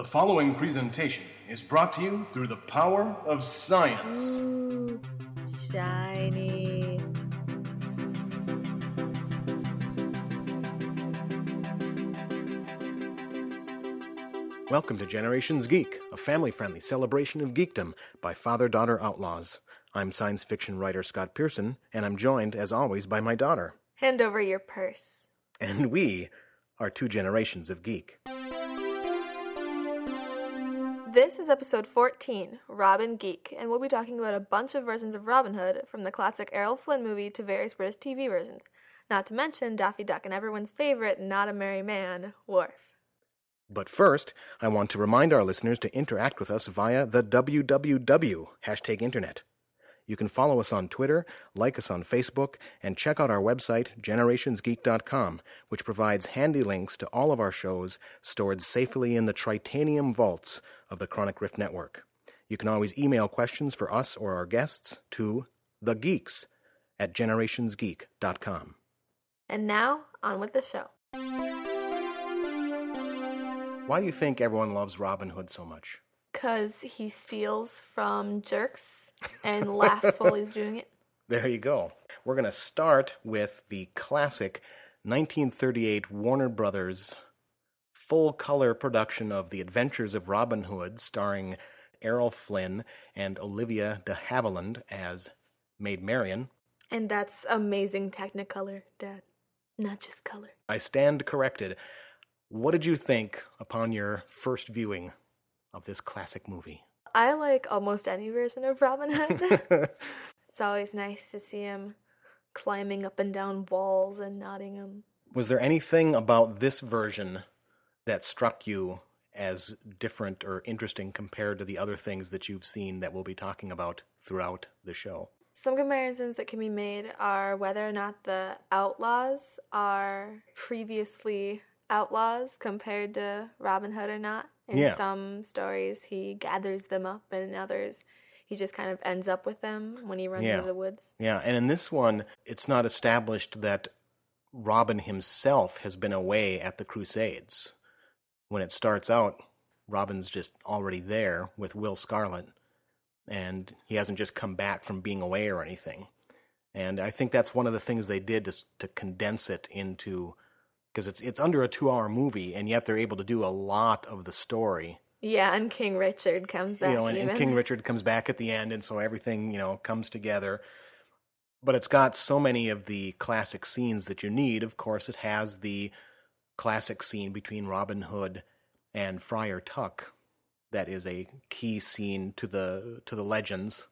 The following presentation is brought to you through the power of science. Ooh, shiny. Welcome to Generations Geek, a family friendly celebration of geekdom by father daughter outlaws. I'm science fiction writer Scott Pearson, and I'm joined, as always, by my daughter. Hand over your purse. And we are two generations of geek. This is episode 14, Robin Geek, and we'll be talking about a bunch of versions of Robin Hood, from the classic Errol Flynn movie to various British TV versions. Not to mention Daffy Duck and everyone's favorite Not a Merry Man, Worf. But first, I want to remind our listeners to interact with us via the WWW hashtag internet. You can follow us on Twitter, like us on Facebook, and check out our website, generationsgeek.com, which provides handy links to all of our shows stored safely in the Tritanium vaults of the Chronic Rift Network. You can always email questions for us or our guests to thegeeks at generationsgeek.com. And now, on with the show. Why do you think everyone loves Robin Hood so much? Because he steals from jerks and laughs while he's doing it. There you go. We're going to start with the classic 1938 Warner Brothers full color production of The Adventures of Robin Hood, starring Errol Flynn and Olivia de Havilland as Maid Marian. And that's amazing Technicolor, Dad. Not just color. I stand corrected. What did you think upon your first viewing of this classic movie? I like almost any version of Robin Hood. it's always nice to see him climbing up and down walls in Nottingham. Was there anything about this version that struck you as different or interesting compared to the other things that you've seen that we'll be talking about throughout the show? Some comparisons that can be made are whether or not the outlaws are previously outlaws compared to Robin Hood or not. In Yeah. some stories, he gathers them up, and in others, he just kind of ends up with them when he runs Yeah. into the woods. Yeah, and in this one, it's not established that Robin himself has been away at the Crusades. When it starts out, Robin's just already there with Will Scarlet, and he hasn't just come back from being away or anything. And I think that's one of the things they did to, to condense it into because it's it's under a two-hour movie, and yet they're able to do a lot of the story Yeah, and King Richard comes back. you know, and, and. King Richard comes back at the end, and so everything you know comes together. But it's got so many of the classic scenes that you need. Of course, it has the classic scene between Robin Hood and Friar Tuck. That is a key scene to the to the legends,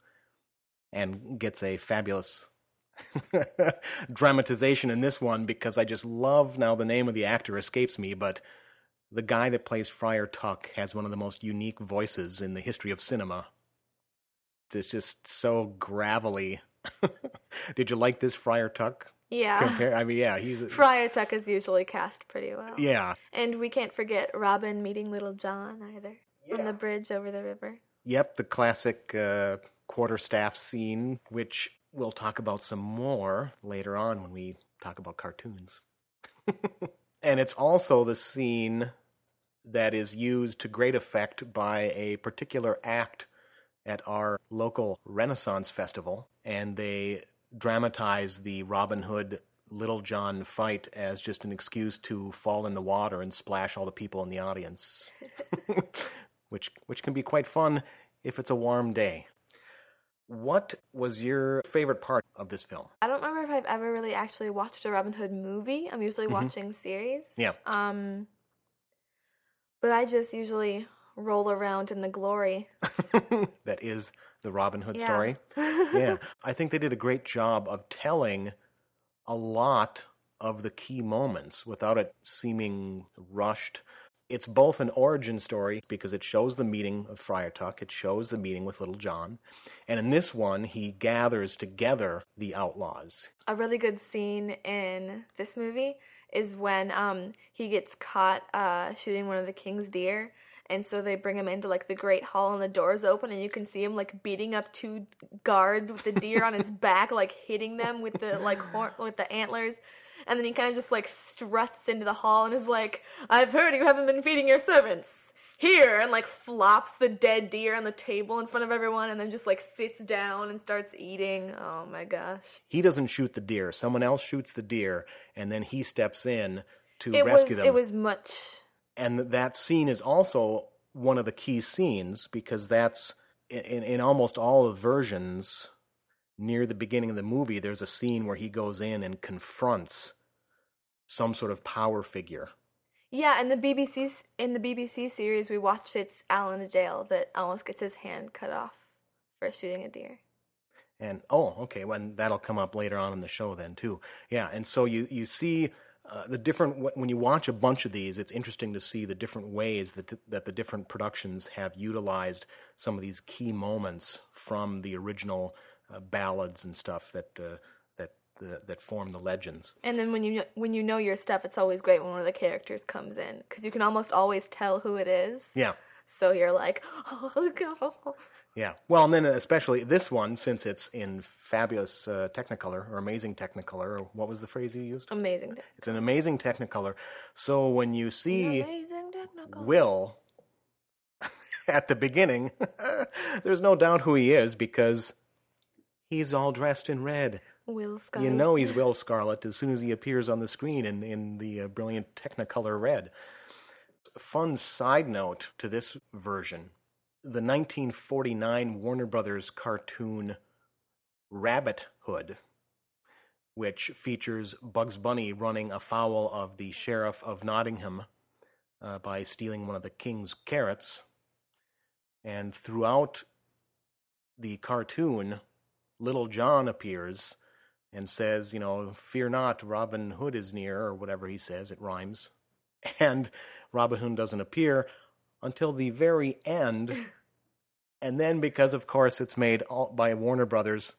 and gets a fabulous dramatization in this one because I just love now the name of the actor escapes me, but the guy that plays Friar Tuck has one of the most unique voices in the history of cinema. It's just so gravelly. Did you like this Friar Tuck? Yeah. Compare, I mean, yeah, he's a, Friar Tuck is usually cast pretty well. yeah, And we can't forget Robin meeting Little John either on the bridge over the river. yep, the classic uh, quarterstaff scene, which we'll talk about some more later on when we talk about cartoons. and it's also the scene that is used to great effect by a particular act at our local Renaissance festival, and they dramatize the Robin Hood Little John fight as just an excuse to fall in the water and splash all the people in the audience, which which can be quite fun if it's a warm day. What was your favorite part of this film? I don't remember if I've ever really actually watched a Robin Hood movie. I'm usually watching series. Mm-hmm. Yeah. Um, but I just usually roll around in the glory. that is the Robin Hood Yeah. story. yeah. I think they did a great job of telling a lot of the key moments without it seeming rushed. It's both an origin story because it shows the meeting of Friar Tuck, it shows the meeting with Little John. And in this one, he gathers together the outlaws. A really good scene in this movie is when um he gets caught uh shooting one of the king's deer. And so they bring him into like the great hall and the doors open and you can see him like beating up two guards with the deer on his back, like hitting them with the like horn with the antlers. And then he kind of just like struts into the hall and is like, I've heard you haven't been feeding your servants. here and like flops the dead deer on the table in front of everyone and then just like sits down and starts eating. Oh my gosh. He doesn't shoot the deer. Someone else shoots the deer, and then he steps in to It was rescue them. it was much and that scene is also one of the key scenes because that's in, in almost all of versions near the beginning of the movie there's a scene where he goes in and confronts some sort of power figure Yeah, in the BBC in the BBC series we watched it's Alan Dale that almost gets his hand cut off for shooting a deer. and oh okay when that'll come up later on in the show then too yeah and so you you see uh, the different when you watch a bunch of these it's interesting to see the different ways that that the different productions have utilized some of these key moments from the original uh, ballads and stuff that uh, that uh, that form the legends And then when you when you know your stuff, it's always great when one of the characters comes in because you can almost always tell who it is. yeah So you're like, oh, God. Yeah well and then especially this one since it's in fabulous uh, technicolor or amazing technicolor or what was the phrase you used amazing. it's an amazing technicolor so when you see Will at the beginning, there's no doubt who he is because he's all dressed in red. Will Scott. You know he's Will Scarlet as soon as he appears on the screen in, in the uh, brilliant Technicolor red. Fun side note to this version the 1949 Warner Brothers cartoon Rabbit Hood, which features Bugs Bunny running afoul of the Sheriff of Nottingham uh, by stealing one of the king's carrots. And throughout the cartoon, Little John appears and says, you know, fear not, Robin Hood is near, or whatever he says, it rhymes. And Robin Hood doesn't appear until the very end. and then, because of course it's made all, by Warner Brothers,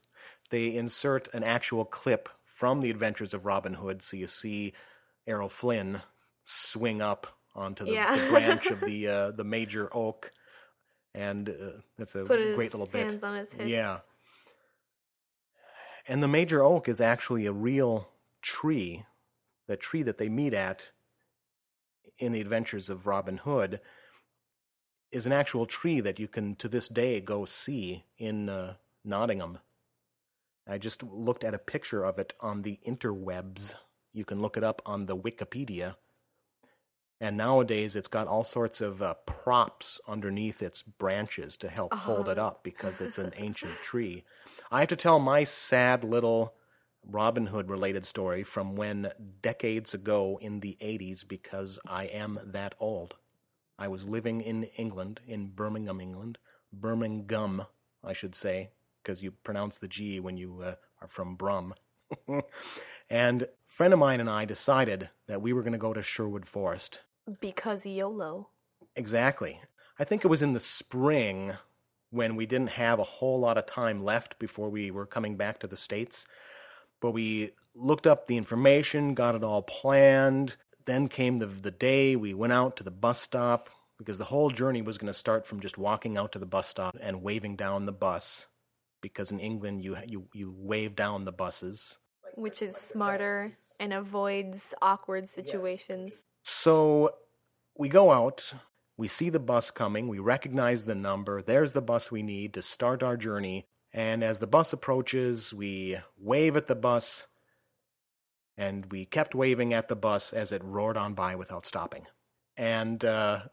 they insert an actual clip from the adventures of Robin Hood. So you see Errol Flynn swing up onto the, Yeah. the branch of the uh, the major oak, and uh, that's a Put great little bit. hands on his hips. Yeah. And the major oak is actually a real tree. The tree that they meet at in the adventures of Robin Hood is an actual tree that you can to this day go see in uh, Nottingham. I just looked at a picture of it on the interwebs. You can look it up on the Wikipedia. And nowadays, it's got all sorts of uh, props underneath its branches to help hold it up because it's an ancient tree. I have to tell my sad little Robin Hood related story from when decades ago in the 80s because I am that old. I was living in England, in Birmingham, England. Birmingham, I should say, because you pronounce the G when you uh, are from Brum. and a friend of mine and I decided that we were going to go to Sherwood Forest. Because YOLO. Exactly. I think it was in the spring when we didn't have a whole lot of time left before we were coming back to the States. But we looked up the information, got it all planned. Then came the, the day we went out to the bus stop because the whole journey was going to start from just walking out to the bus stop and waving down the bus. Because in England, you, you, you wave down the buses. Which is smarter and avoids awkward situations. So we go out, we see the bus coming, we recognize the number, there's the bus we need to start our journey. And as the bus approaches, we wave at the bus, and we kept waving at the bus as it roared on by without stopping. And uh,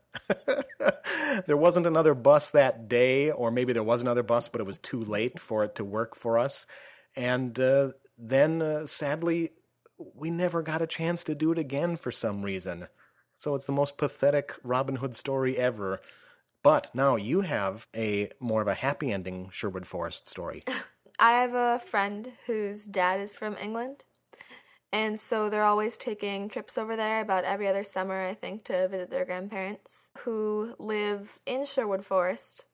there wasn't another bus that day, or maybe there was another bus, but it was too late for it to work for us. And uh, then, uh, sadly, we never got a chance to do it again for some reason. So it's the most pathetic Robin Hood story ever. But now you have a more of a happy ending Sherwood Forest story. I have a friend whose dad is from England. And so they're always taking trips over there about every other summer, I think, to visit their grandparents who live in Sherwood Forest.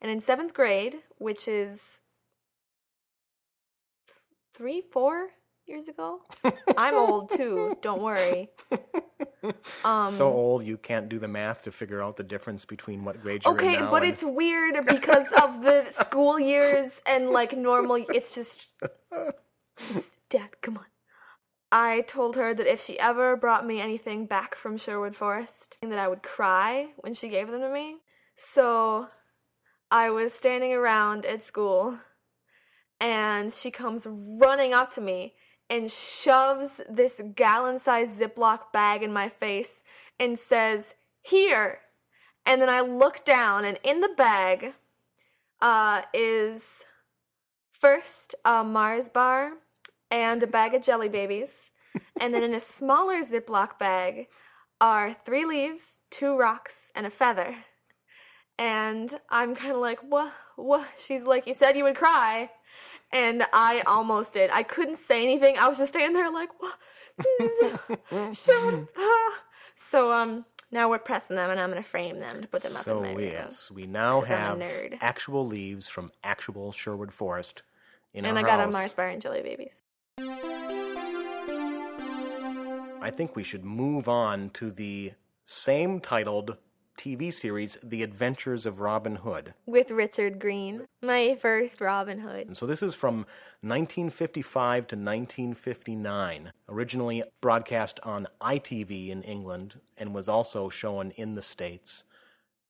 And in seventh grade, which is three, four years ago, I'm old too, don't worry. Um, so old you can't do the math to figure out the difference between what grade you're in Okay, but and- it's weird because of the school years and like normal. It's just, just Dad, come on. I told her that if she ever brought me anything back from Sherwood Forest, that I would cry when she gave them to me. So I was standing around at school and she comes running up to me and shoves this gallon sized Ziploc bag in my face and says, Here. And then I look down, and in the bag uh, is first a Mars bar and a bag of jelly babies. and then in a smaller Ziploc bag are three leaves, two rocks, and a feather. And I'm kind of like, what? What? She's like, you said you would cry. And I almost did. I couldn't say anything. I was just standing there like, what? so, um, now we're pressing them and I'm going to frame them to put them up So in my room. yes, we now have actual leaves from actual Sherwood Forest in And I got a. Mars bar and jelly babies. I think we should move on to the same titled TV series, The Adventures of Robin Hood. With Richard Greene, my first Robin Hood. And so this is from 1955 to 1959, originally broadcast on ITV in England and was also shown in the States.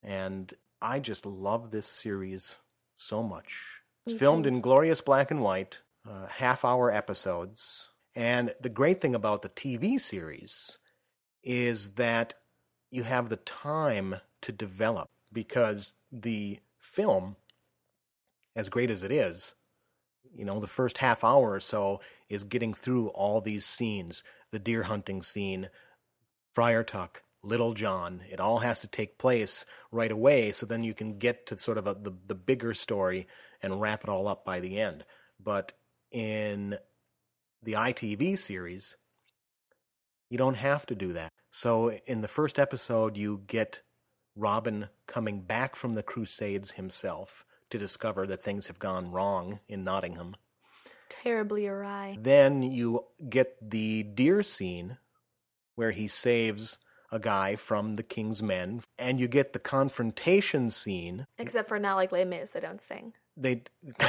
And I just love this series so much. It's filmed in glorious black and white, uh, half hour episodes. And the great thing about the TV series is that you have the time to develop because the film, as great as it is, you know, the first half hour or so is getting through all these scenes the deer hunting scene, Friar Tuck, Little John. It all has to take place right away so then you can get to sort of a, the, the bigger story and wrap it all up by the end. But in the ITV series, you don't have to do that. So in the first episode, you get Robin coming back from the Crusades himself to discover that things have gone wrong in Nottingham. Terribly awry. Then you get the deer scene where he saves a guy from the king's men, and you get the confrontation scene. Except for not like Les Mis, I don't sing. They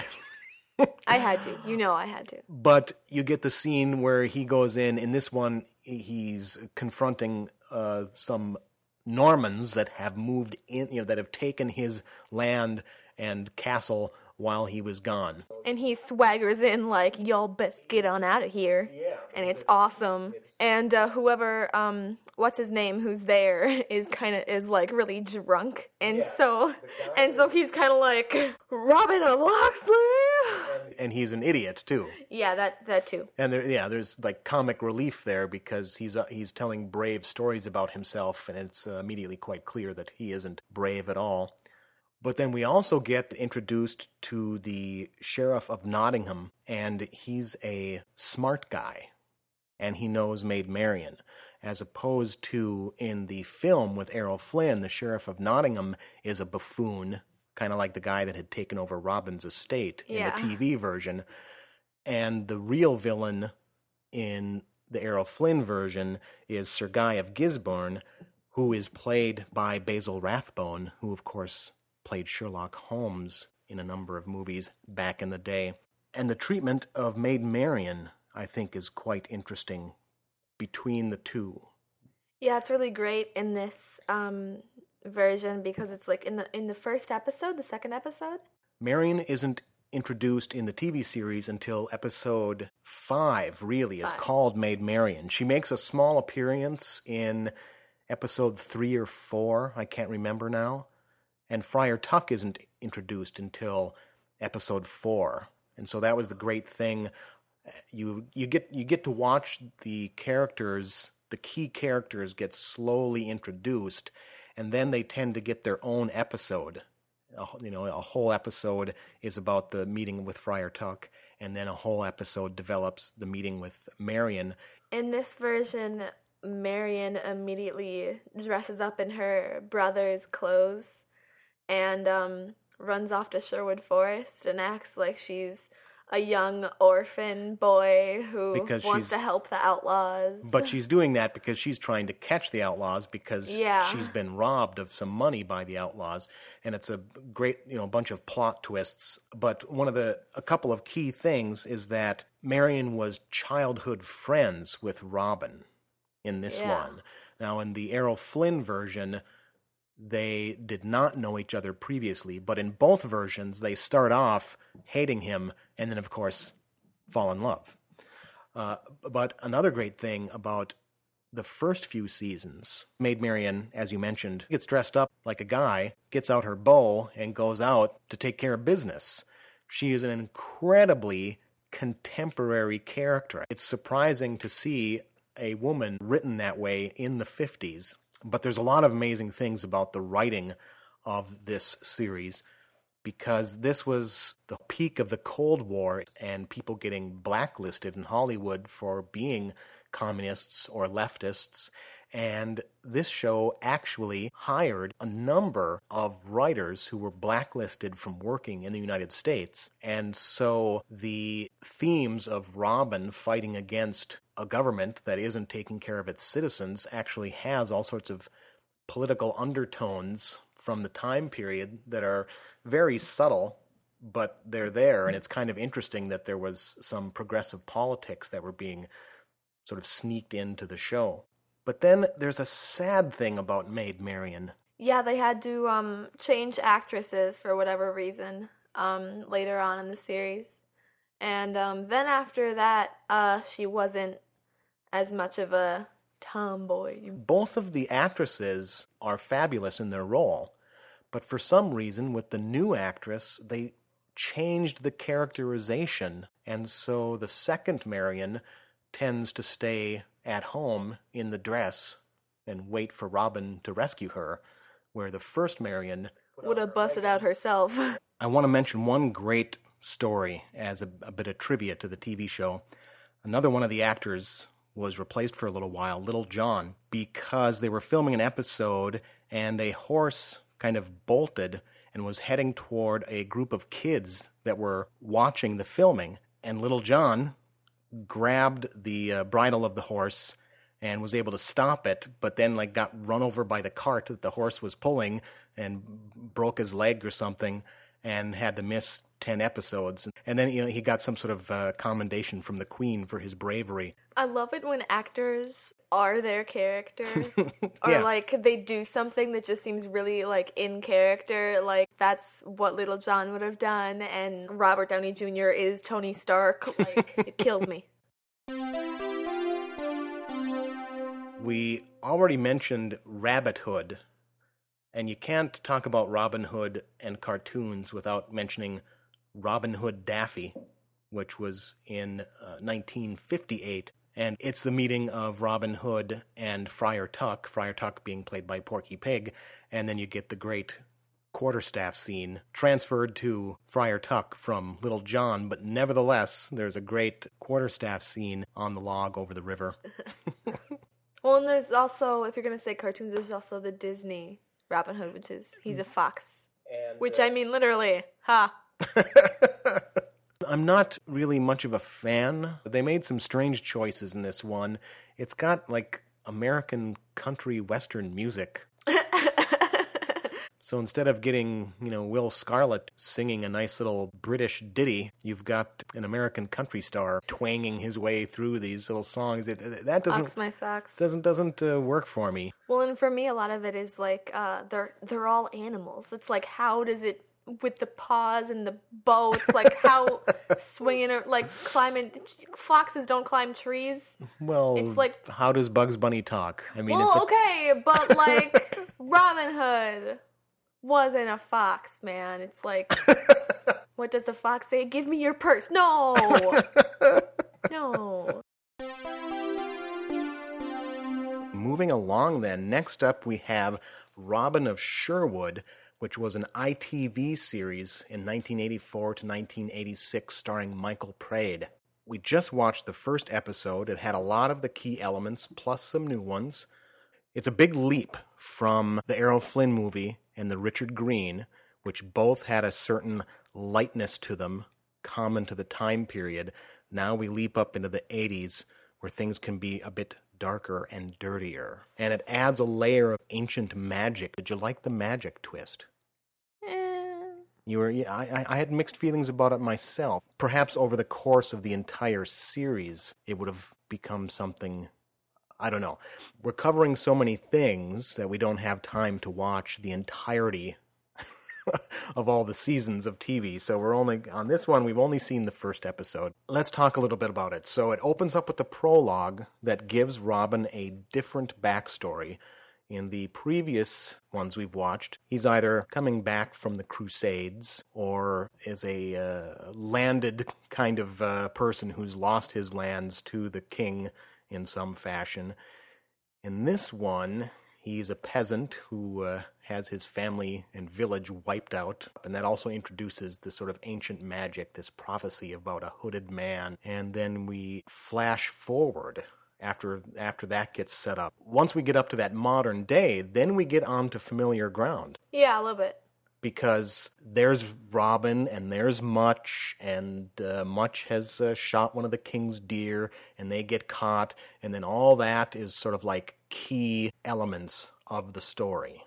I had to. You know I had to. but you get the scene where he goes in in this one he's confronting uh, some normans that have moved in you know that have taken his land and castle while he was gone And he swaggers in like, y'all best get on out of here. Yeah, And it's awesome. And uh, whoever, um, what's his name, who's there, is kind of, is like really drunk. And so, and so he's kind of like, Robin of Locksley! and he's an idiot too Yeah, that, that too. and there yeah there's like comic relief there because he's uh, he's telling brave stories about himself and it's uh, immediately quite clear that he isn't brave at all but then we also get introduced to the sheriff of Nottingham and he's a smart guy and he knows Maid Marian as opposed to in the film with Errol Flynn the sheriff of Nottingham is a buffoon kind of like the guy that had taken over Robin's estate in Yeah. the TV version and the real villain in the Errol Flynn version is Sir Guy of Gisborne, who is played by Basil Rathbone, who of course played Sherlock Holmes in a number of movies back in the day. And the treatment of Maid Marian, I think, is quite interesting between the two. Yeah, it's really great in this um, version because it's like in the in the first episode, the second episode. Marian isn't introduced in the TV series until episode five, really, is Five. called Maid Marian. She makes a small appearance in episode three or four, I can't remember now. And Friar Tuck isn't introduced until episode four. And so that was the great thing. You you get you get to watch the characters, the key characters get slowly introduced, and then they tend to get their own episode a, you know a whole episode is about the meeting with Friar Tuck, and then a whole episode develops the meeting with Marion. In this version, Marion immediately dresses up in her brother's clothes and um, runs off to Sherwood Forest and acts like she's a young orphan boy who Because wants she's- to help the outlaws. But she's doing that because she's trying to catch the outlaws because Yeah. she's been robbed of some money by the outlaws, and it's a great you know bunch of plot twists. But one of the a couple of key things is that Marion was childhood friends with Robin in this Yeah. one. Now in the Errol Flynn version, they did not know each other previously, but in both versions they start off hating him and then of course fall in love. Uh, but another great thing about the first few seasons, Maid Marian, as you mentioned, gets dressed up like a guy, gets out her bow, and goes out to take care of business. She is an incredibly contemporary character. It's surprising to see a woman written that way in the 50s, but there's a lot of amazing things about the writing of this series because this was the peak of the Cold War and people getting blacklisted in Hollywood for being communists or leftists. And this show actually hired a number of writers who were blacklisted from working in the United States. And so the themes of Robin fighting against a government that isn't taking care of its citizens actually has all sorts of political undertones from the time period that are very subtle, but they're there. And it's kind of interesting that there was some progressive politics that were being sort of sneaked into the show. But then there's a sad thing about Maid Marian. yeah, they had to um change actresses for whatever reason um later on in the series. And um then after that, uh she wasn't as much of a tomboy. Both of the actresses are fabulous in their role, but for some reason, with the new actress, they changed the characterization, and so the second Marion tends to stay at home in the dress and wait for Robin to rescue her, where the first Marion Would have busted out herself. I want to mention one great story as a, a bit of trivia to the TV show. Another one of the actors was replaced for a little while, Little John, because they were filming an episode and a horse kind of bolted and was heading toward a group of kids that were watching the filming. And Little John grabbed the uh, bridle of the horse and was able to stop it, but then like got run over by the cart that the horse was pulling and broke his leg or something and had to miss 10 episodes. And then you know he got some sort of uh, commendation from the queen for his bravery. I love it when actors are their character or Yeah. like they do something that just seems really like in character like that's what little john would have done and robert downey jr is tony stark like it killed me We already mentioned Rabbit Hood, and you can't talk about Robin Hood and cartoons without mentioning Robin Hood Daffy, which was in uh, 1958. And it's the meeting of Robin Hood and Friar Tuck, Friar Tuck being played by Porky Pig, and then you get the great quarterstaff scene transferred to Friar Tuck from Little John, but nevertheless, there's a great quarterstaff scene on the log over the river. well and there's also if you're gonna say cartoons there's also the disney robin hood which is he's a fox which i mean literally ha I'm not really much of a fan. But they made some strange choices in this one. It's got like American country western music. so instead of getting, you know, Will Scarlett singing a nice little British ditty, you've got an American country star twanging his way through these little songs. It, it- that doesn't Ox my socks doesn't doesn't uh, work for me. Well, and for me, a lot of it is like uh, they're they're all animals. It's like how does it with the paws and the bow? It's like how swinging or like climbing. Foxes don't climb trees. Well, It's like- how does Bugs Bunny talk? I mean, Well, it's a, okay, but like Robin Hood wasn't a fox, man. It's like what does the fox say? Give me your purse. No, no. Moving along, then, next up we have Robin of Sherwood, which was an ITV series in 1984 to 1986 starring Michael Praed. We just watched the first episode. It had a lot of the key elements plus some new ones. It's a big leap from the Errol Flynn movie and the Richard Greene, which both had a certain lightness to them common to the time period. Now we leap up into the 80s where things can be a bit darker and dirtier. And it adds a layer of ancient magic. Did you like the magic twist? You were, I, I had mixed feelings about it myself. Perhaps over the course of the entire series, it would have become something. I don't know. We're covering so many things that we don't have time to watch the entirety of all the seasons of TV. So we're only on this one, we've only seen the first episode. Let's talk a little bit about it. So it opens up with the prologue that gives Robin a different backstory. In the previous ones we've watched, he's either coming back from the Crusades or is a uh, landed kind of uh, person who's lost his lands to the king in some fashion. In this one, he's a peasant who uh, has his family and village wiped out. And that also introduces this sort of ancient magic, this prophecy about a hooded man. And then we flash forward after after that gets set up. Once we get up to that modern day, then we get on to familiar ground Yeah, a little bit. because there's Robin and there's Much, and uh, Much has uh, shot one of the king's deer, and they get caught, and then all that is sort of like key elements of the story.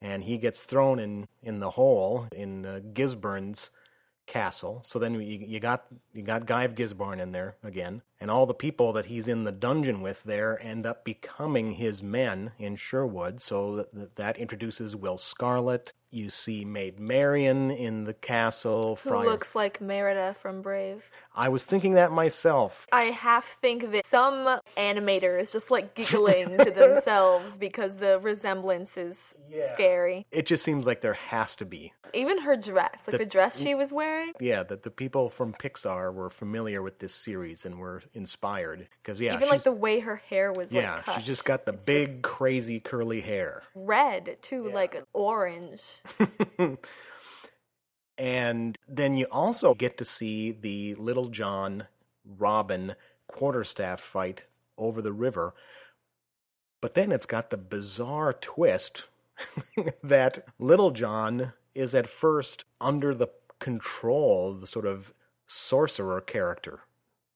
And he gets thrown in in the hole in uh, Gisborne's castle. So then you, you got you got Guy of Gisborne in there again, and all the people that he's in the dungeon with there end up becoming his men in Sherwood. So that, that introduces Will Scarlet. You see Maid Marian in the castle. Who Friar- looks like Merida from Brave. I was thinking that myself. I half think that some animators just like giggling to themselves because the resemblance is scary. It just seems like there has to be. Even her dress, like the, dress she was wearing. Yeah, that the people from Pixar were familiar with this series and were inspired. Because, yeah, Even like the way her hair was yeah, like cut. she's just got the It's big, crazy, curly hair. red too, like orange. And then you also get to see the Little John Robin quarterstaff fight over the river. But then it's got the bizarre twist that Little John is at first under the control of the sort of sorcerer character,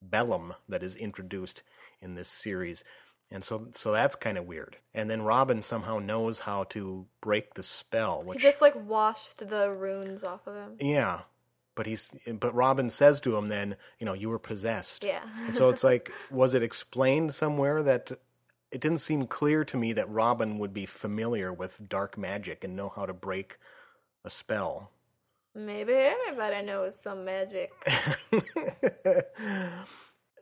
Belleme, that is introduced in this series. And so, so that's kind of weird. And then Robin somehow knows how to break the spell, He just like washed the runes off of him. yeah. But he's but Robin says to him then, you know, you were possessed. Yeah. and so it's like was it explained somewhere that it didn't seem clear to me that Robin would be familiar with dark magic and know how to break a spell. Maybe everybody knows some magic.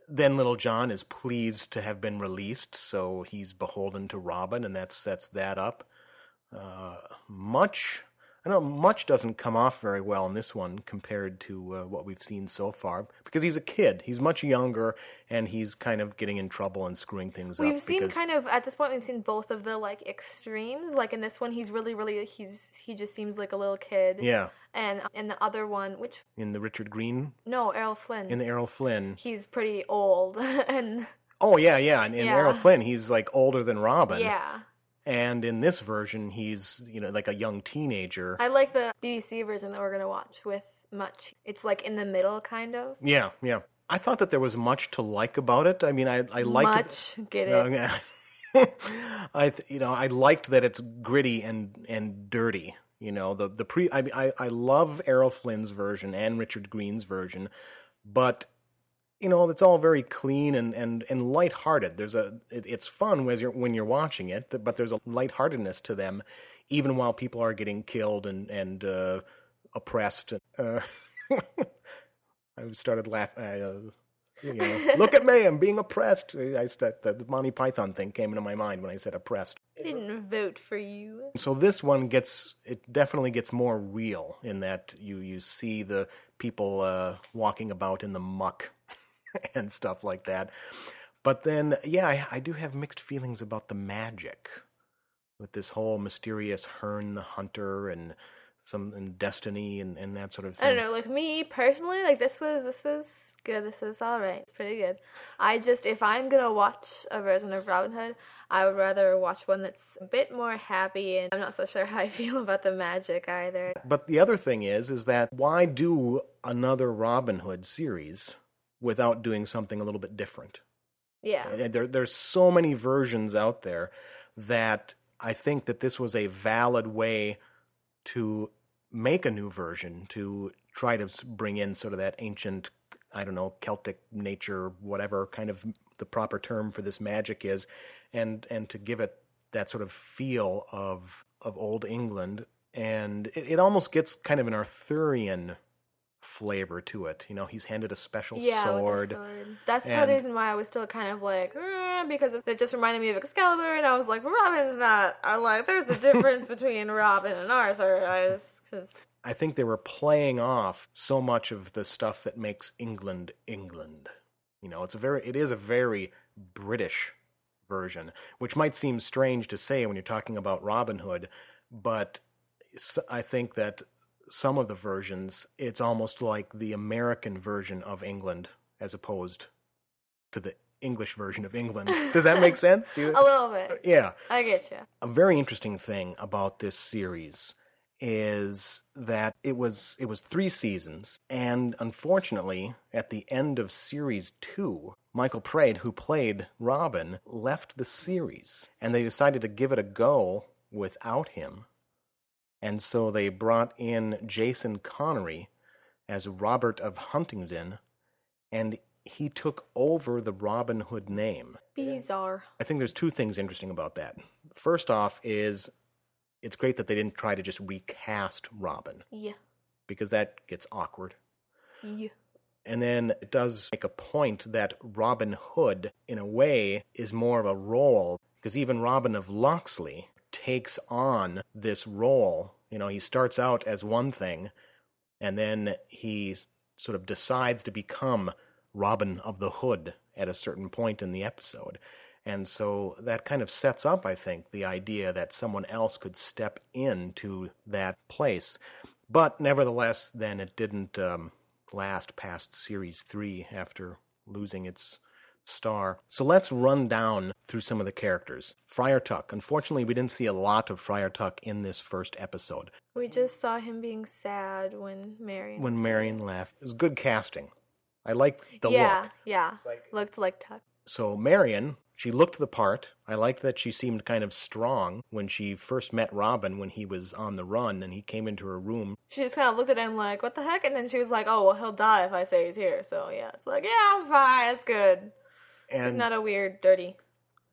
then little John is pleased to have been released, so he's beholden to Robin, and that sets that up. Uh, much, I know much doesn't come off very well in this one compared to uh, what we've seen so far because he's a kid. He's much younger, and he's kind of getting in trouble and screwing things up. We've seen kind of at this point we've seen both of the like extremes. Like in this one, he's really, really he's he just seems like a little kid. yeah, And in the other one, which in the Richard Greene, no, Errol Flynn, in the Errol Flynn. he's pretty old, and Oh yeah, yeah. And in Yeah. Errol Flynn, he's like older than Robin. yeah, And in this version, he's you know like a young teenager. I like the BBC version that we're gonna watch with Much. It's like in the middle, kind of. Yeah, yeah. I thought that there was much to like about it. I mean, I I liked Much, get it? Oh, yeah. I th- you know I liked that it's gritty and and dirty. You know the the pre I I, I love Errol Flynn's version and Richard Greene's version, but you know it's all very clean and and and lighthearted. There's a it, it's fun when you're when you're watching it, but there's a lightheartedness to them, even while people are getting killed and and uh, oppressed. Uh, I started laughing. Uh, you know, look at me, I'm being oppressed. I the Monty Python thing came into my mind when I said oppressed. I didn't vote for you. So this one gets it definitely gets more real in that you you see the people uh, walking about in the muck and stuff like that. But then, yeah, I, I do have mixed feelings about the magic with this whole mysterious Herne the Hunter and some and destiny and, and that sort of thing. I don't know, like me personally, like this was this was good. This was all right. It's pretty good. I just if I'm gonna watch a version of Robin Hood, I would rather watch one that's a bit more happy, and I'm not so sure how I feel about the magic either. But the other thing is, is that why do another Robin Hood series without doing something a little bit different? Yeah. Uh, There, there's so many versions out there that I think that this was a valid way to make a new version to try to bring in sort of that ancient, I don't know, Celtic nature, whatever kind of the proper term for this magic is, and and to give it that sort of feel of of old England, and it, it almost gets kind of an Arthurian flavor to it. You know, he's handed a special Yeah, sword. sword. That's part of the reason why I was still kind of like, "Eh," because it just reminded me of Excalibur, and I was like, Robin's not. I'm like, there's a difference between Robin and Arthur. I just, cause, I think they were playing off so much of the stuff that makes England England. You know, it's a very it is a very British version, which might seem strange to say when you're talking about Robin Hood, but I think that some of the versions it's almost like the American version of England as opposed to the English version of England. Does that make sense? You? a little bit. yeah. I get you. A very interesting thing about this series is that it was it was 3 seasons and unfortunately at the end of series 2 Michael Praed who played Robin left the series and they decided to give it a go without him and so they brought in Jason Connery as Robert of Huntingdon and he took over the Robin Hood name Bizarre. I think there's two things interesting about that. First off, is it's great that they didn't try to just recast Robin Yeah. because that gets awkward. Yeah. And then it does make a point that Robin Hood, in a way, is more of a role because even Robin of Locksley takes on this role. You know, he starts out as one thing and then he sort of decides to become Robin of the Hood at a certain point in the episode. And so that kind of sets up, I think, the idea that someone else could step into that place. But nevertheless, then it didn't um, last past series three after losing its star. So let's run down through some of the characters. Friar Tuck. Unfortunately, we didn't see a lot of Friar Tuck in this first episode. We just saw him being sad when Marion. When was Marion left, it was good casting. I liked the yeah, look. yeah. Yeah. Looked like Tuck. So Marion, she looked the part. I liked that she seemed kind of strong when she first met Robin when he was on the run and he came into her room. She just kind of looked at him like, "What the heck?" And then she was like, "Oh, well, he'll die if I say he's here." So yeah, it's like, yeah, I'm fine. It's good. He's not a weird, dirty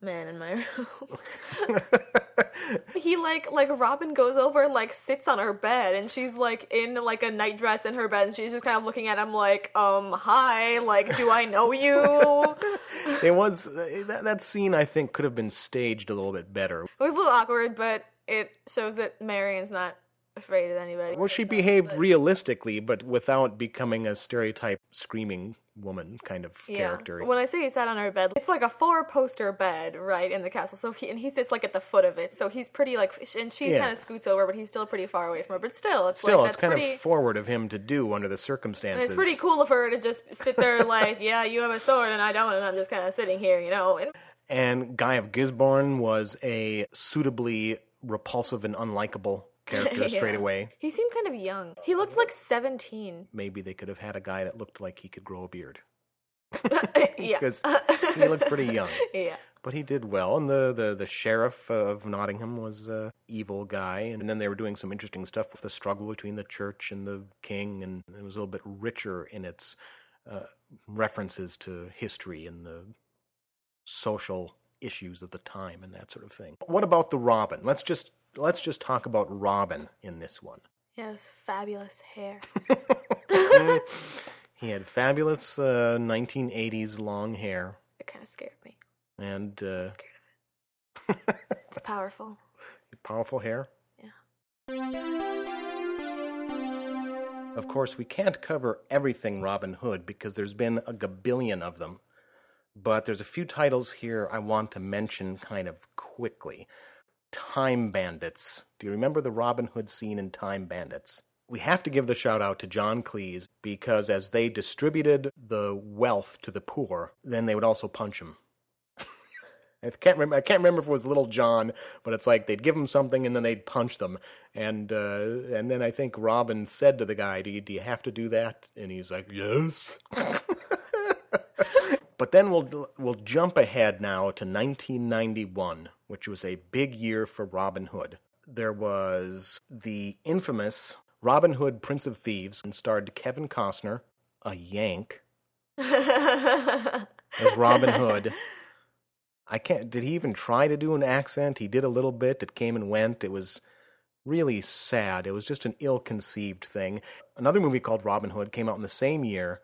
man in my room. he like like Robin goes over and like sits on her bed and she's like in like a nightdress in her bed and she's just kind of looking at him like um hi like do I know you it was that, that scene I think could have been staged a little bit better. it was a little awkward but it shows that Marion's not afraid of anybody Well, she behaved but- realistically, but without becoming a stereotype screaming woman kind of character. When I say he sat on her bed, it's like a four poster bed, right, in the castle. So he and he sits like at the foot of it. So he's pretty like, and she Yeah. kind of scoots over, but he's still pretty far away from her. But still, it's Still, like it's kind pretty. of forward of him to do under the circumstances. and it's pretty cool of her to just sit there like, yeah, you have a sword and I don't, and I'm just kind of sitting here, you know. And And Guy of Gisborne was a suitably repulsive and unlikable character straight away. he seemed kind of young. He looked like 17. Maybe they could have had a guy that looked like he could grow a beard. yeah. Because he looked pretty young. yeah. But he did well, and the, the, the sheriff of Nottingham was a evil guy, and then they were doing some interesting stuff with the struggle between the church and the king, and it was a little bit richer in its uh, references to history and the social issues of the time and that sort of thing. What about the Robin? Let's just let's just talk about Robin in this one. He has fabulous hair. He had fabulous uh, 1980s long hair It kind of scared me. and uh, Scared of it. It's powerful. powerful hair. Yeah. Of course, we can't cover everything Robin Hood because there's been a gabillion of them. But there's a few titles here I want to mention kind of quickly. Time Bandits. Do you remember the Robin Hood scene in Time Bandits? We have to give the shout out to John Cleese because as they distributed the wealth to the poor, then they would also punch him. I can't remember. I can't remember if it was Little John, but it's like they'd give him something and then they'd punch them, and uh, and then I think Robin said to the guy, "Do you, do you have to do that?" And he's like, "Yes." but then we'll we'll jump ahead now to 1991, which was a big year for Robin Hood. There was the infamous Robin Hood, Prince of Thieves, and starred Kevin Costner, a Yank, as Robin Hood. I can't. Did he even try to do an accent? He did a little bit. It came and went. It was really sad. It was just an ill-conceived thing. Another movie called Robin Hood came out in the same year,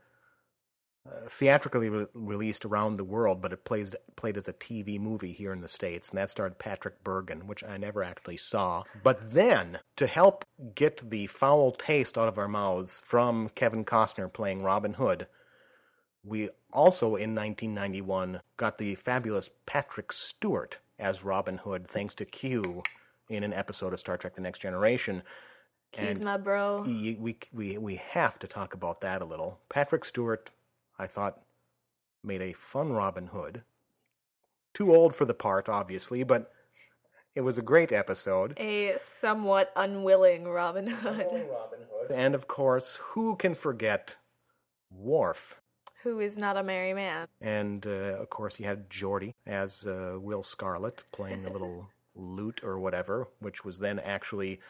uh, theatrically re- released around the world, but it plays played as a TV movie here in the states, and that starred Patrick Bergin, which I never actually saw. But then, to help get the foul taste out of our mouths from Kevin Costner playing Robin Hood, we also in 1991 got the fabulous Patrick Stewart as Robin Hood, thanks to Q in an episode of Star Trek: The Next Generation. He's my bro. We we we have to talk about that a little. Patrick Stewart, I thought, made a fun Robin Hood. Too old for the part, obviously, but it was a great episode. A somewhat unwilling Robin Hood. Robin Hood, and of course, who can forget Worf? Who is not a merry man. And uh, of course, you had Geordi as uh, Will Scarlet playing a little lute or whatever, which was then actually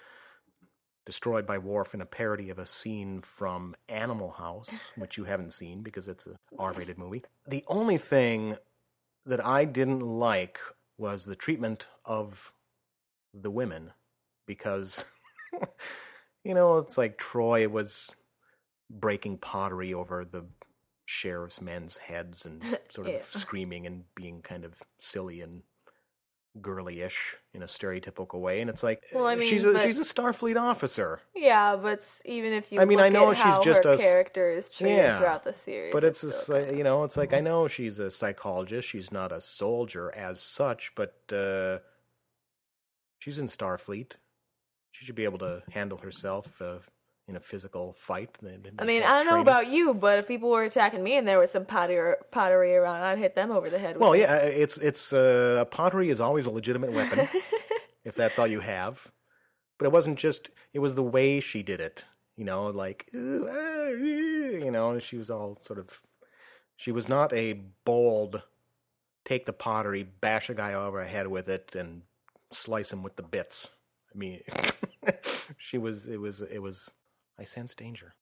destroyed by Worf in a parody of a scene from Animal House, which you haven't seen because it's a R-rated movie. The only thing that I didn't like was the treatment of the women because you know, it's like Troi was breaking pottery over the sheriff's men's heads and sort of screaming and being kind of silly and girly-ish in a stereotypical way and it's like Well, I she's mean, a but- she's a starfleet officer. Yeah, but even if you I mean, I know she's just a character is treated Yeah, throughout the series, but it's, a, kinda- you know it's like I know she's a psychologist she's not a soldier as such but uh she's in Starfleet. She should be able to handle herself uh, in a physical fight They- they- I mean, I don't know about you, but if people were attacking me and there was some pottery, pottery around, I'd hit them over the head. With Well, it. yeah, it's it's uh, pottery is always a legitimate weapon if that's all you have. But it wasn't just; it was the way she did it. You know, like "Ooh, ah, you know, she was all sort of. She was not a bold, take the pottery, bash a guy over the head with it, and slice him with the bits. I mean, she was. It was. It was. I sense danger.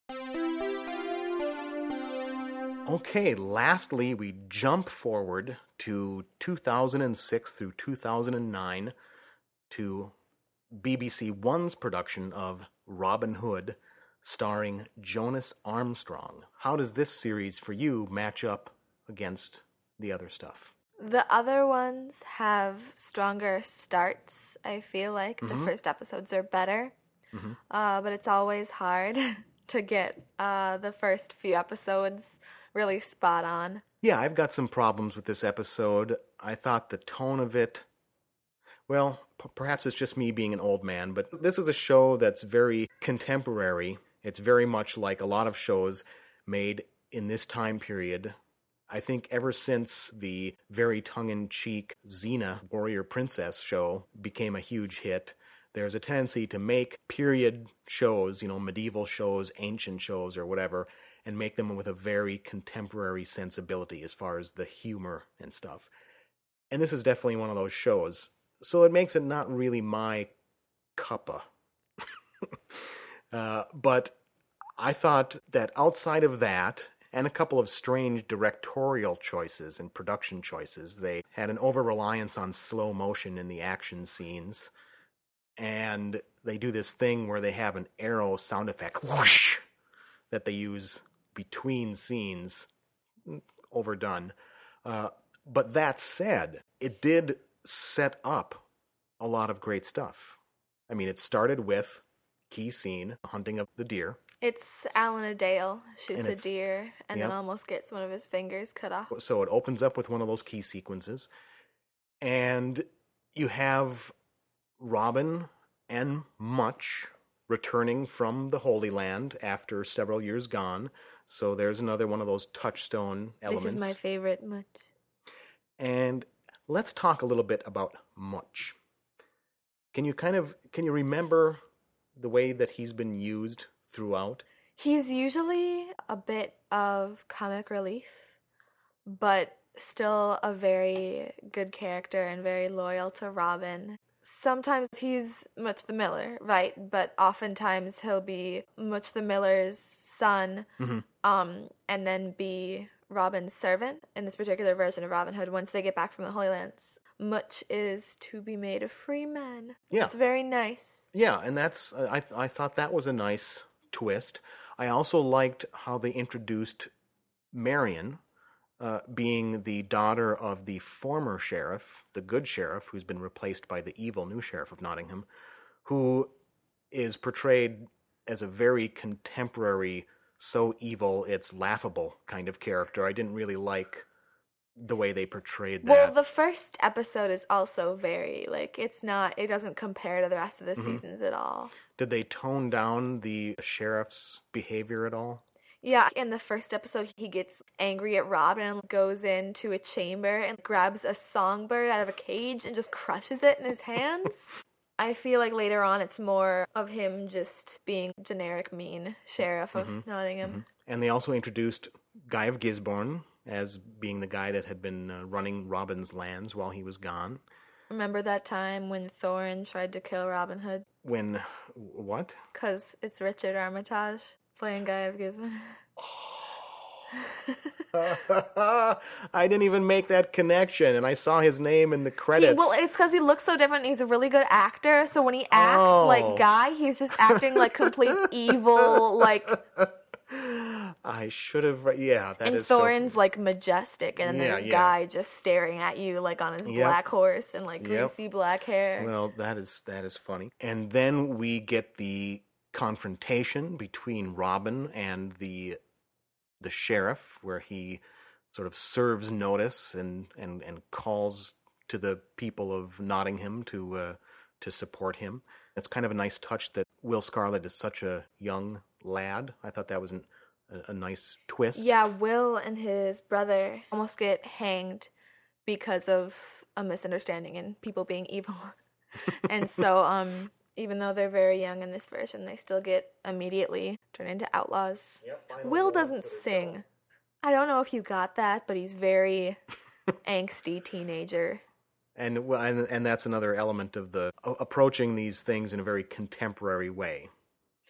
Okay, lastly, we jump forward to 2006 through 2009 to BBC One's production of Robin Hood, starring Jonas Armstrong. How does this series for you match up against the other stuff? The other ones have stronger starts. I feel like Mm-hmm. the first episodes are better, uh, but it's always hard to get uh, the first few episodes really spot on. Yeah, I've got some problems with this episode. I thought the tone of it. Well, p- perhaps it's just me being an old man, but this is a show that's very contemporary. It's very much like a lot of shows made in this time period. I think ever since the very tongue in cheek Xena Warrior Princess show became a huge hit, there's a tendency to make period shows, you know, medieval shows, ancient shows, or whatever, and make them with a very contemporary sensibility as far as the humor and stuff. And this is definitely one of those shows. So it makes it not really my cuppa. uh, but I thought that outside of that, and a couple of strange directorial choices and production choices, they had an over reliance on slow motion in the action scenes. And they do this thing where they have an arrow sound effect whoosh, that they use between scenes. Overdone. Uh, but that said, it did set up a lot of great stuff. I mean, it started with key scene, hunting of the deer. It's Alan Adale shoots a deer and yep. then almost gets one of his fingers cut off. So it opens up with one of those key sequences. And you have Robin and Much returning from the Holy Land after several years gone. So there's another one of those touchstone elements. This is my favorite much. And let's talk a little bit about Much. Can you kind of can you remember the way that he's been used throughout? He's usually a bit of comic relief, but still a very good character and very loyal to Robin. Sometimes he's Much the Miller, right? But oftentimes he'll be Much the Miller's son, um, and then be Robin's servant in this particular version of Robin Hood once they get back from the Holy Lands. Much is to be made a free man. Yeah. It's very nice. Yeah, and that's uh, I I thought that was a nice twist. I also liked how they introduced Marion uh, being the daughter of the former sheriff, the good sheriff, who's been replaced by the evil new sheriff of Nottingham, who is portrayed as a very contemporary, so evil it's laughable kind of character. I didn't really like the way they portrayed that. Well, the first episode is also very like it's not it doesn't compare to the rest of the Mm-hmm. seasons at all. Did they tone down the sheriff's behavior at all? Yeah, in the first episode he gets angry at Robin and goes into a chamber and grabs a songbird out of a cage and just crushes it in his hands. I feel like later on it's more of him just being generic mean sheriff of Mm-hmm. Nottingham. And they also introduced Guy of Gisborne as being the guy that had been uh, running Robin's lands while he was gone. Remember that time when Thorin tried to kill Robin Hood? When what? Cause it's Richard Armitage playing Guy of Gisborne. I didn't even make that connection, and I saw his name in the He, credits. well, it's because he looks so different. He's a really good actor. So when he acts Oh. like Guy, he's just acting like complete evil. Like I should have. Yeah, that and is so- Thorin's like majestic, and Yeah, there's yeah. Guy just staring at you like on his Yep. black horse and like Yep. greasy black hair. Well, that is that is funny. And then we get the confrontation between Robin and the the sheriff, where he sort of serves notice and and and calls to the people of Nottingham to uh, to support him. It's kind of a nice touch that Will Scarlet is such a young lad. I thought that was an, a, a nice twist. Yeah, Will and his brother almost get hanged because of a misunderstanding and people being evil. and so, um, even though they're very young in this version, they still get immediately turned into outlaws. Will doesn't sing. I don't know if you got that, but he's very angsty teenager. And, well, and and that's another element of the a- approaching these things in a very contemporary way.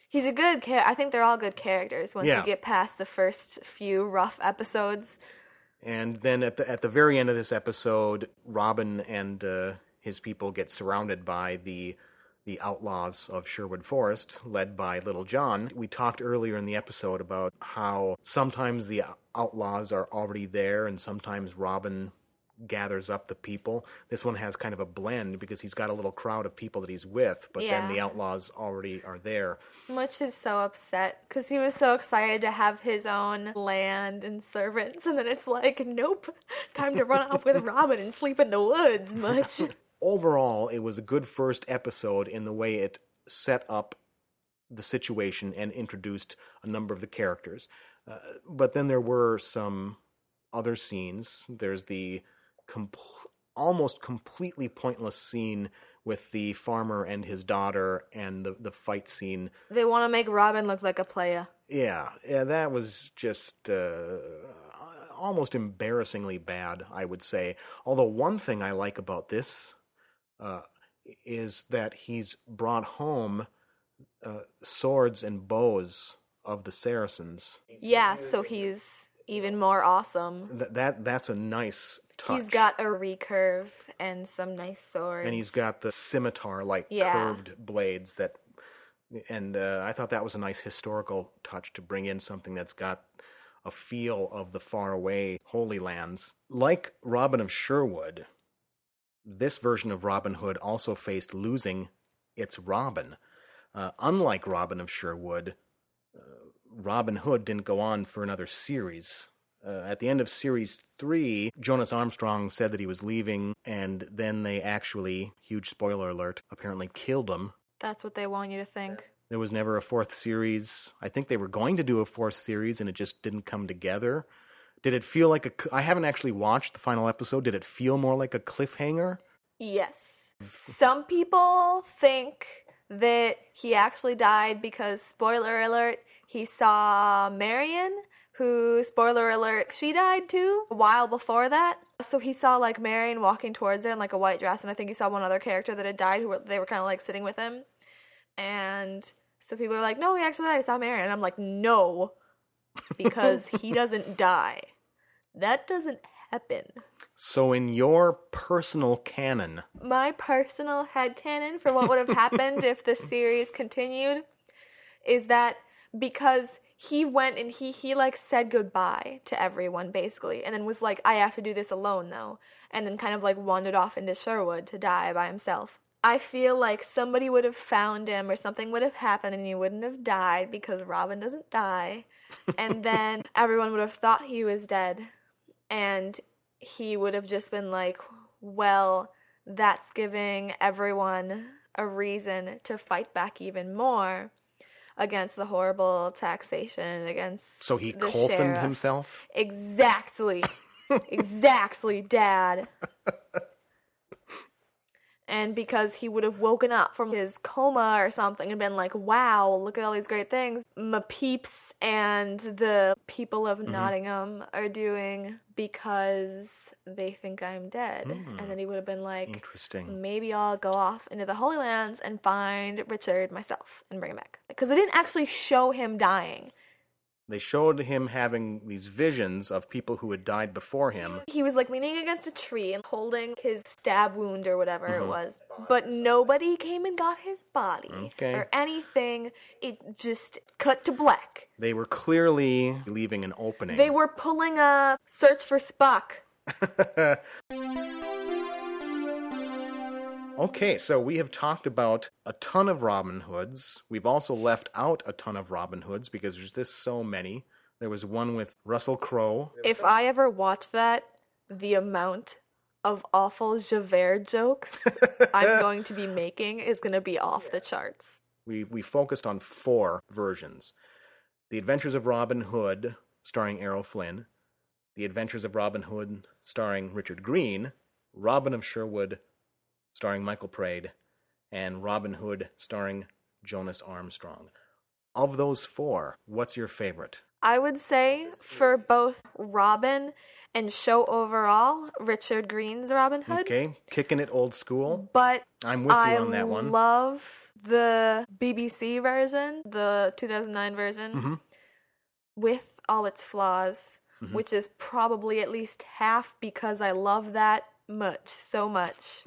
He's a good character. I think they're all good characters once Yeah. you get past the first few rough episodes. And then at the at the very end of this episode, Robin and uh, his people get surrounded by the the outlaws of Sherwood Forest, led by Little John. We talked earlier in the episode about how sometimes the outlaws are already there, and sometimes Robin gathers up the people. This one has kind of a blend because he's got a little crowd of people that he's with, but then the outlaws already are there. Much is so upset because he was so excited to have his own land and servants, and then it's like, nope, time to run off with Robin and sleep in the woods. Much. Overall, it was a good first episode in the way it set up the situation and introduced a number of the characters. Uh, but then there were some other scenes. There's the com- almost completely pointless scene with the farmer and his daughter and the, the fight scene. they want to make Robin look like a playa. Yeah, yeah, that was just uh, almost embarrassingly bad, I would say. Although one thing I like about this uh, is that he's brought home uh, swords and bows of the Saracens. Yeah, so he's even more awesome. Th- that that's a nice touch. He's got a recurve and some nice swords. and he's got the scimitar like Yeah. curved blades that and uh, i thought that was a nice historical touch to bring in something that's got a feel of the faraway holy lands like robin of sherwood this version of robin hood also faced losing its robin uh, unlike robin of sherwood uh, robin hood didn't go on for another series uh, at the end of series three, Jonas Armstrong said that he was leaving, and then they actually, huge spoiler alert, apparently killed him. That's what they want you to think. There was never a fourth series. I think they were going to do a fourth series, and it just didn't come together Did it feel like a? I haven't actually watched the final episode. Did it feel more like a cliffhanger? Yes. Some people think that he actually died because, spoiler alert, he saw Marion, who, spoiler alert, she died too a while before that. So he saw like Marion walking towards her in like a white dress, and I think he saw one other character that had died who were, they were kind of like sitting with him. And so people are like, no, he actually died. I saw Marion. And I'm like, no, because he doesn't die. That doesn't happen. So, in your personal canon, my personal headcanon for what would have happened if the series continued is that because he went and he he like said goodbye to everyone basically and then was like I have to do this alone though and then kind of like wandered off into Sherwood to die by himself. I feel like somebody would have found him or something would have happened and he wouldn't have died because Robin doesn't die. And then everyone would have thought he was dead and he would have just been like, well, that's giving everyone a reason to fight back even more against the horrible taxation against so he the Coulsoned himself. Exactly. exactly, Dad. And because he would have woken up from his coma or something and been like, wow, look at all these great things my peeps and the people of mm-hmm. Nottingham are doing because they think I'm dead. And then he would have been like, Interesting. maybe I'll go off into the Holy Lands and find Richard myself and bring him back. Because they didn't actually show him dying. They showed him having these visions of people who had died before him. He was like leaning against a tree and holding his stab wound or whatever Mm-hmm. it was. But nobody came and got his body Okay. or anything. It just cut to black. They were clearly leaving an opening. They were pulling a search for Spock. Okay, so we have talked about a ton of Robin Hoods. We've also left out a ton of Robin Hoods because there's just so many. There was one with Russell Crowe. If I ever watch that, the amount of awful Javert jokes I'm going to be making is going to be off the charts. We we focused on four versions: The Adventures of Robin Hood, starring Errol Flynn; The Adventures of Robin Hood, starring Richard Greene; Robin of Sherwood, starring Michael Praed; and Robin Hood, starring Jonas Armstrong. Of those four, what's your favorite? I would say for both Robin and show overall, Richard Greene's Robin Hood. Okay, kicking it old school. But I'm with you on that one. I love the BBC version, the 2009 version, Mm-hmm. with all its flaws, which is probably at least half because I love that much, so much.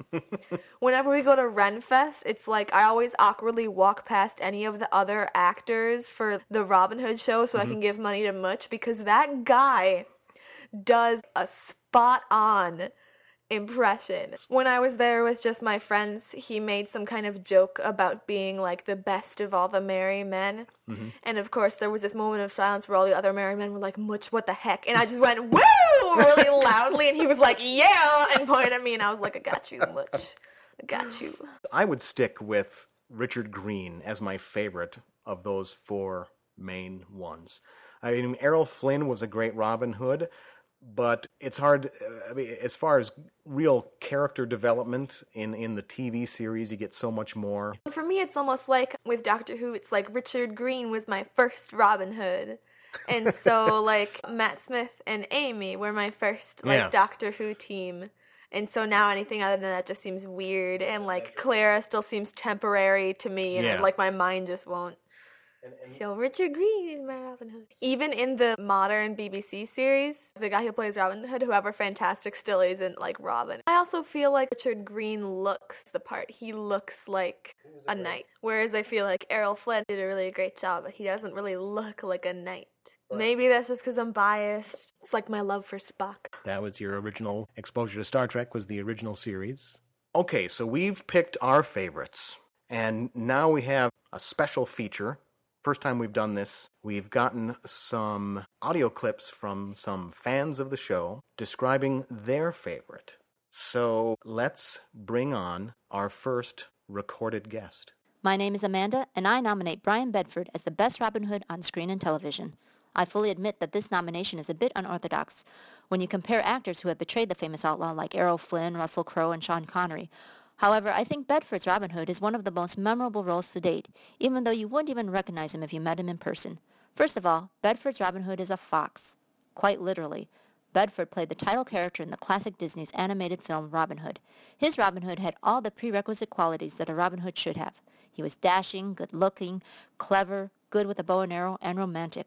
Whenever we go to Renfest, it's like I always awkwardly walk past any of the other actors for the Robin Hood show so Mm-hmm. I can give money to Much because that guy does a spot on impression. When I was there with just my friends, he made some kind of joke about being like the best of all the merry men. Mm-hmm. And of course, there was this moment of silence where all the other merry men were like, Much, what the heck? And I just went, Woo! really loudly. And he was like, Yeah! And pointed at me. And I was like, I got you, Much. I got you. I would stick with Richard Greene as my favorite of those four main ones. I mean, Errol Flynn was a great Robin Hood, but it's hard. I mean, as far as real character development in in the TV series, you get so much more. For me, it's almost like with Doctor Who, it's like Richard Greene was my first Robin Hood. And so, like, Matt Smith and Amy were my first, like, Yeah. Doctor Who team. And so now anything other than that just seems weird. And, like, Clara still seems temporary to me. And, Yeah. like, my mind just won't. So Richard Greene is my Robin Hood. Even in the modern BBC series, the guy who plays Robin Hood, whoever fantastic, still isn't like Robin. I also feel like Richard Greene looks the part. He looks like a knight. Whereas I feel like Errol Flynn did a really great job, but he doesn't really look like a knight. Maybe that's just because I'm biased. It's like my love for Spock. That was your original exposure to Star Trek. Was the original series? Okay, so we've picked our favorites, and now we have a special feature. First time we've done this, we've gotten some audio clips from some fans of the show describing their favorite. So let's bring on our first recorded guest. My name is Amanda, and I nominate Brian Bedford as the best Robin Hood on screen and television. I fully admit that this nomination is a bit unorthodox when you compare actors who have betrayed the famous outlaw like Errol Flynn, Russell Crowe, and Sean Connery. However, I think Bedford's Robin Hood is one of the most memorable roles to date, even though you wouldn't even recognize him if you met him in person. First of all, Bedford's Robin Hood is a fox. Quite literally. Bedford played the title character in the classic Disney's animated film Robin Hood. His Robin Hood had all the prerequisite qualities that a Robin Hood should have. He was dashing, good-looking, clever, good with a bow and arrow, and romantic.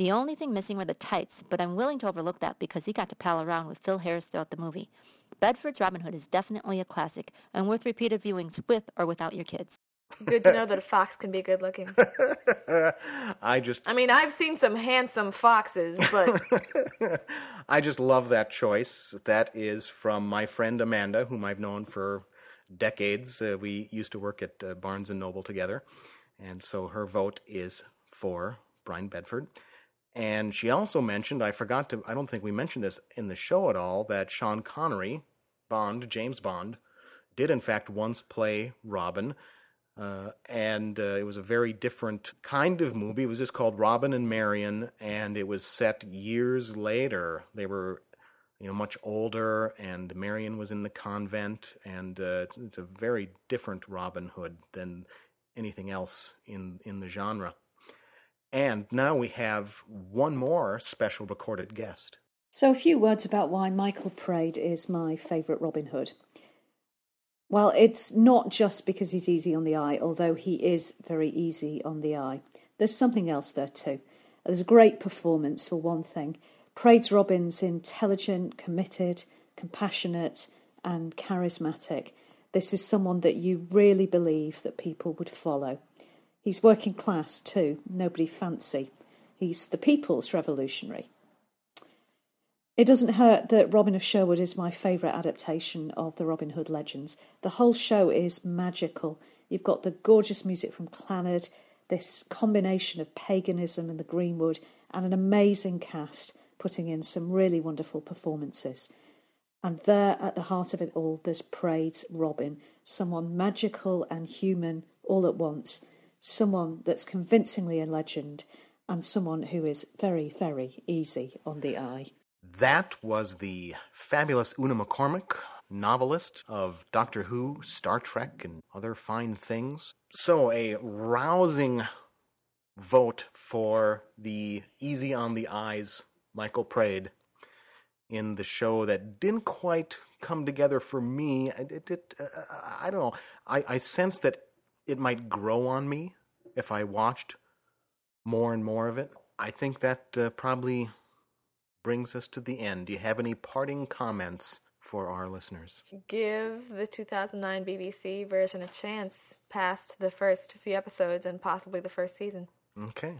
The only thing missing were the tights, but I'm willing to overlook that because he got to pal around with Phil Harris throughout the movie. Bedford's Robin Hood is definitely a classic and worth repeated viewings with or without your kids. Good to know that a fox can be good looking. I just I mean, I've seen some handsome foxes, but I just love that choice. That is from my friend Amanda, whom I've known for decades. Uh, we used to work at uh, Barnes and Noble together, and so her vote is for Brian Bedford. And she also mentioned, I forgot to, I don't think we mentioned this in the show at all, that Sean Connery, Bond, James Bond, did in fact once play Robin. Uh, and uh, it was a very different kind of movie. It was just called Robin and Marion, and it was set years later. They were, you know, much older, and Marion was in the convent, and uh, it's, it's a very different Robin Hood than anything else in in the genre. And now we have one more special recorded guest. So, a few words about why Michael Praed is my favourite Robin Hood. Well, it's not just because he's easy on the eye, although he is very easy on the eye. There's something else there too. There's a great performance, for one thing. Praed's Robin's intelligent, committed, compassionate, and charismatic. This is someone that you really believe that people would follow. He's working class too, nobody fancy. He's the people's revolutionary. It doesn't hurt that Robin of Sherwood is my favourite adaptation of the Robin Hood legends. The whole show is magical. You've got the gorgeous music from Clannad, this combination of paganism and the Greenwood, and an amazing cast putting in some really wonderful performances. And there at the heart of it all, there's Praed's Robin, someone magical and human all at once, someone that's convincingly a legend, and someone who is very, very easy on the eye. That was the fabulous Una McCormack, novelist of Doctor Who, Star Trek, and other fine things. So, a rousing vote for the easy on the eyes Michael Praed in the show that didn't quite come together for me. It, it, uh, I don't know. I, I sense that it might grow on me if I watched more and more of it. I think that uh, probably brings us to the end. Do you have any parting comments for our listeners? give the 2009 BBC version a chance past the first few episodes and possibly the first season. Okay.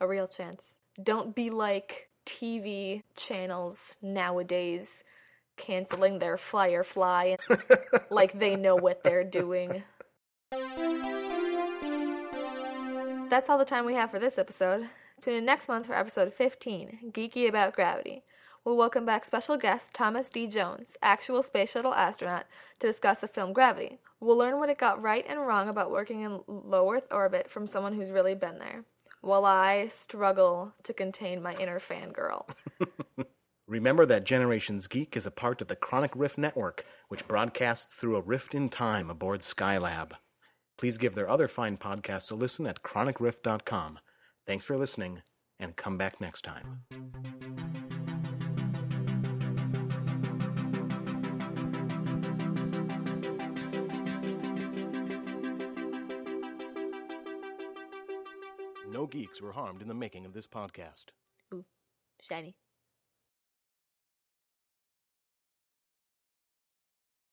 A real chance. Don't be like TV channels nowadays canceling their Firefly like they know what they're doing. That's all the time we have for this episode. Tune in next month for episode 15, Geeky About Gravity. We'll welcome back special guest Thomas D. Jones, actual space shuttle astronaut, to discuss the film Gravity. We'll learn what it got right and wrong about working in low Earth orbit from someone who's really been there, while I struggle to contain my inner fangirl. Remember that Generations Geek is a part of the Chronic Rift Network, which broadcasts through a rift in time aboard Skylab. Please give their other fine podcasts a listen at chronicrift.com. Thanks for listening, and come back next time. No geeks were harmed in the making of this podcast. Ooh, shiny.